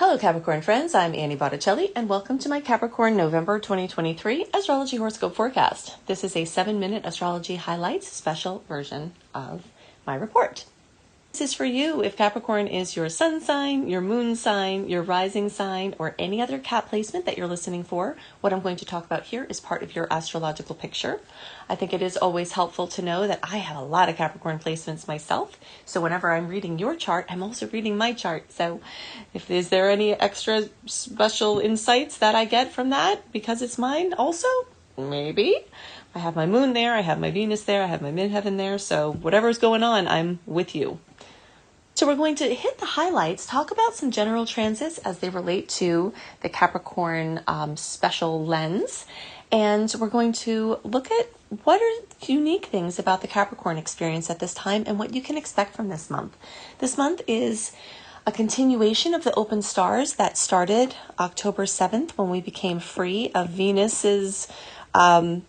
Hello, Capricorn friends. I'm Annie Botticelli, and welcome to my Capricorn November 2023 astrology horoscope forecast. This is a seven minute astrology highlights special version of my report. This is for you if Capricorn is your sun sign, your moon sign, your rising sign, or any other Cap placement that you're listening for. What I'm going to talk about here is part of your astrological picture. I think it is always helpful to know that I have a lot of Capricorn placements myself. So whenever I'm reading your chart, I'm also reading my chart. So if is there any extra special insights that I get from that because it's mine also? Maybe. I have my moon there, I have my Venus there, I have my midheaven there. So whatever's going on, I'm with you. So we're going to hit the highlights, talk about some general transits as they relate to the Capricorn um, special lens, and we're going to look at what are unique things about the Capricorn experience at this time and what you can expect from this month. This month is a continuation of the open stars that started October 7th when we became free of Venus's um,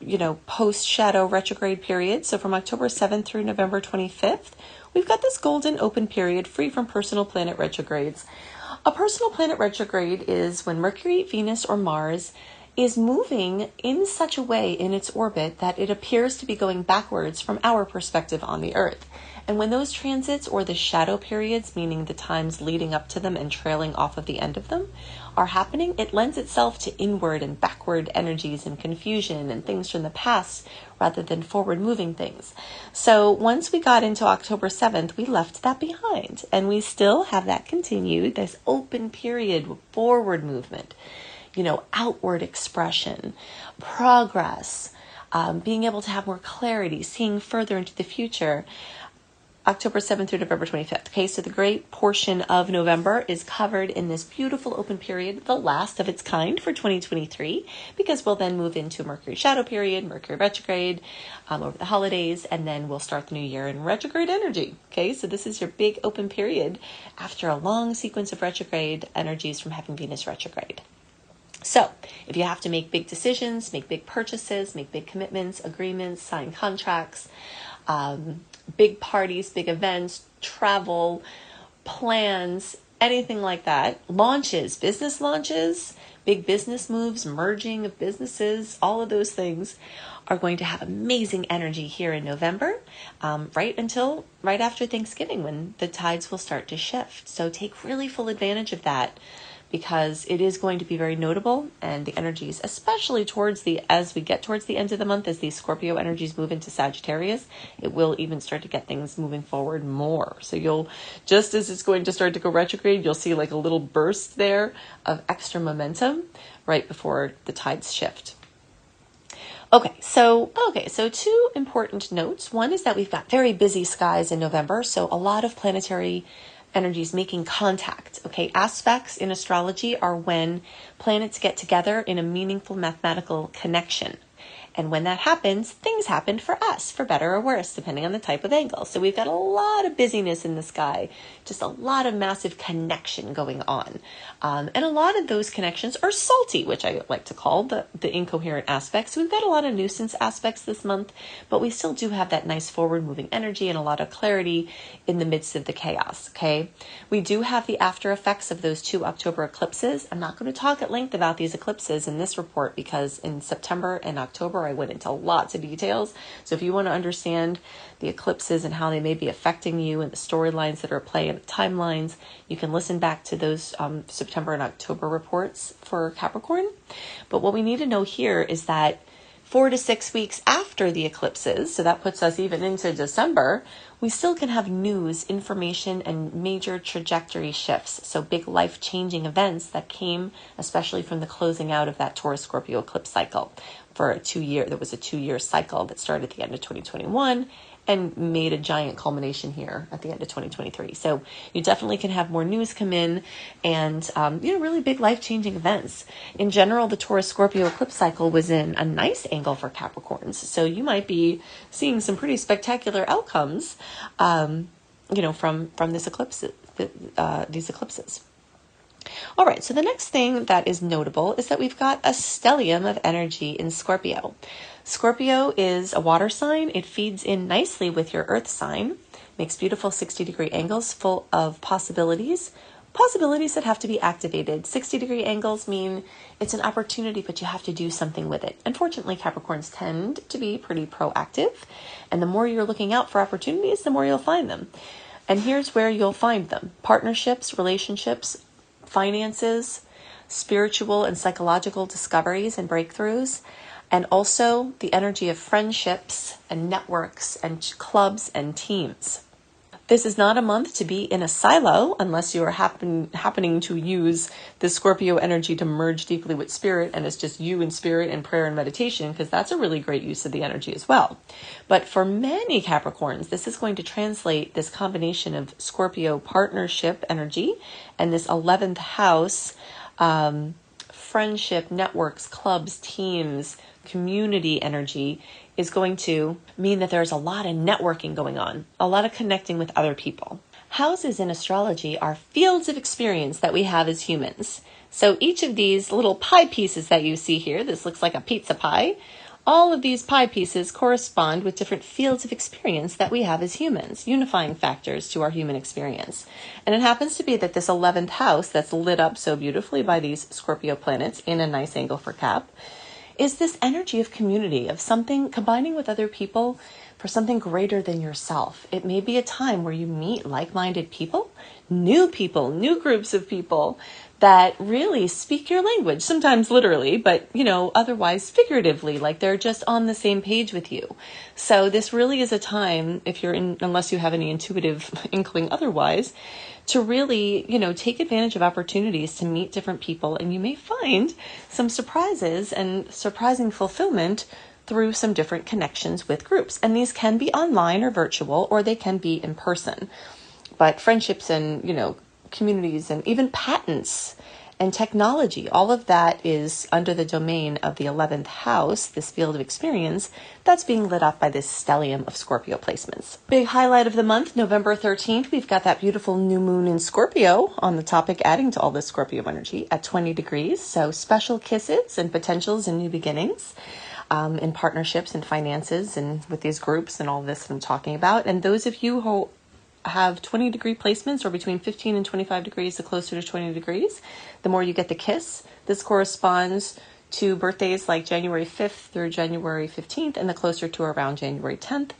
you know, post shadow retrograde period. So from October 7th through November 25th, we've got this golden open period free from personal planet retrogrades. A personal planet retrograde is when Mercury, Venus, or Mars is moving in such a way in its orbit that it appears to be going backwards from our perspective on the Earth. And when those transits or the shadow periods, meaning the times leading up to them and trailing off of the end of them, are happening, it lends itself to inward and backward energies and confusion and things from the past rather than forward moving things. So once we got into October 7th, we left that behind and we still have that continued, this open period, forward movement, you know, outward expression, progress. Um, being able to have more clarity, seeing further into the future. October 7th through November 25th. Okay, so the great portion of November is covered in this beautiful open period, the last of its kind for 2023, because we'll then move into Mercury shadow period, Mercury retrograde um, over the holidays, and then we'll start the new year in retrograde energy. Okay, so this is your big open period after a long sequence of retrograde energies from having Venus retrograde. So, if you have to make big decisions, make big purchases, make big commitments, agreements, sign contracts, um, big parties, big events, travel, plans, anything like that, launches, business launches, big business moves, merging of businesses, all of those things are going to have amazing energy here in November, um, right until right after Thanksgiving when the tides will start to shift. So take really full advantage of that because it is going to be very notable and the energies especially towards the as we get towards the end of the month as these scorpio energies move into sagittarius it will even start to get things moving forward more so you'll just as it's going to start to go retrograde you'll see like a little burst there of extra momentum right before the tides shift Okay, so okay, so two important notes. One is that we've got very busy skies in November, so a lot of planetary energies making contact. Okay, aspects in astrology are when planets get together in a meaningful mathematical connection. And when that happens, things happen for us, for better or worse, depending on the type of angle. So we've got a lot of busyness in the sky, just a lot of massive connection going on. Um, and a lot of those connections are salty, which I like to call the, the incoherent aspects. We've got a lot of nuisance aspects this month, but we still do have that nice forward moving energy and a lot of clarity in the midst of the chaos. Okay. We do have the after effects of those two October eclipses. I'm not going to talk at length about these eclipses in this report because in September and October, I went into lots of details. So if you want to understand the eclipses and how they may be affecting you and the storylines that are playing the timelines, you can listen back to those um, September and October reports for Capricorn. But what we need to know here is that four to six weeks after the eclipses, so that puts us even into December, we still can have news, information, and major trajectory shifts. So, big life changing events that came, especially from the closing out of that Taurus Scorpio eclipse cycle for a two year, there was a two year cycle that started at the end of 2021 and made a giant culmination here at the end of 2023. So you definitely can have more news come in and, um, you know, really big life changing events. In general, the Taurus Scorpio eclipse cycle was in a nice angle for Capricorns. So you might be seeing some pretty spectacular outcomes, um, you know, from, from this eclipse, uh, these eclipses. All right, so the next thing that is notable is that we've got a stellium of energy in Scorpio. Scorpio is a water sign. It feeds in nicely with your earth sign, makes beautiful 60 degree angles full of possibilities, possibilities that have to be activated. 60 degree angles mean it's an opportunity, but you have to do something with it. Unfortunately, Capricorns tend to be pretty proactive, and the more you're looking out for opportunities, the more you'll find them. And here's where you'll find them partnerships, relationships, finances, spiritual and psychological discoveries and breakthroughs, and also the energy of friendships and networks and clubs and teams. This is not a month to be in a silo unless you are happen, happening to use the Scorpio energy to merge deeply with spirit and it's just you and spirit and prayer and meditation, because that's a really great use of the energy as well. But for many Capricorns, this is going to translate this combination of Scorpio partnership energy and this 11th house um, friendship, networks, clubs, teams, community energy is going to mean that there's a lot of networking going on, a lot of connecting with other people. Houses in astrology are fields of experience that we have as humans. So each of these little pie pieces that you see here, this looks like a pizza pie, all of these pie pieces correspond with different fields of experience that we have as humans, unifying factors to our human experience. And it happens to be that this 11th house that's lit up so beautifully by these Scorpio planets in a nice angle for Cap is this energy of community, of something combining with other people for something greater than yourself. It may be a time where you meet like minded people, new people, new groups of people that really speak your language, sometimes literally, but you know, otherwise figuratively, like they're just on the same page with you. So this really is a time, if you're in, unless you have any intuitive inkling otherwise, to really, you know, take advantage of opportunities to meet different people. And you may find some surprises and surprising fulfillment through some different connections with groups. And these can be online or virtual, or they can be in person. But friendships and, you know, communities and even patents and technology. All of that is under the domain of the 11th house, this field of experience, that's being lit up by this stellium of Scorpio placements. Big highlight of the month, November 13th, we've got that beautiful new moon in Scorpio on the topic, adding to all this Scorpio energy at 20 degrees. So special kisses and potentials and new beginnings. Um, in partnerships and finances and with these groups and all this I'm talking about. And those of you who have 20 degree placements or between 15 and 25 degrees, the closer to 20 degrees, the more you get the kiss. This corresponds to birthdays like January 5th through January 15th, and the closer to around January 10th,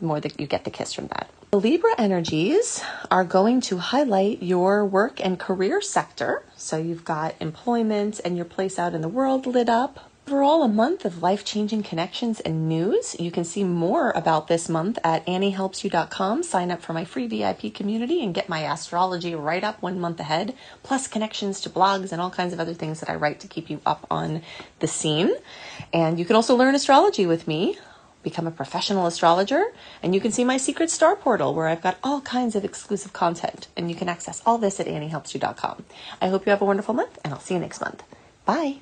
the more that you get the kiss from that. The Libra energies are going to highlight your work and career sector. So you've got employment and your place out in the world lit up. Overall, a month of life changing connections and news. You can see more about this month at anniehelpsyou.com. Sign up for my free VIP community and get my astrology write up one month ahead, plus connections to blogs and all kinds of other things that I write to keep you up on the scene. And you can also learn astrology with me. Become a professional astrologer, and you can see my secret star portal where I've got all kinds of exclusive content, and you can access all this at anniehelpsyou.com. I hope you have a wonderful month, and I'll see you next month. Bye.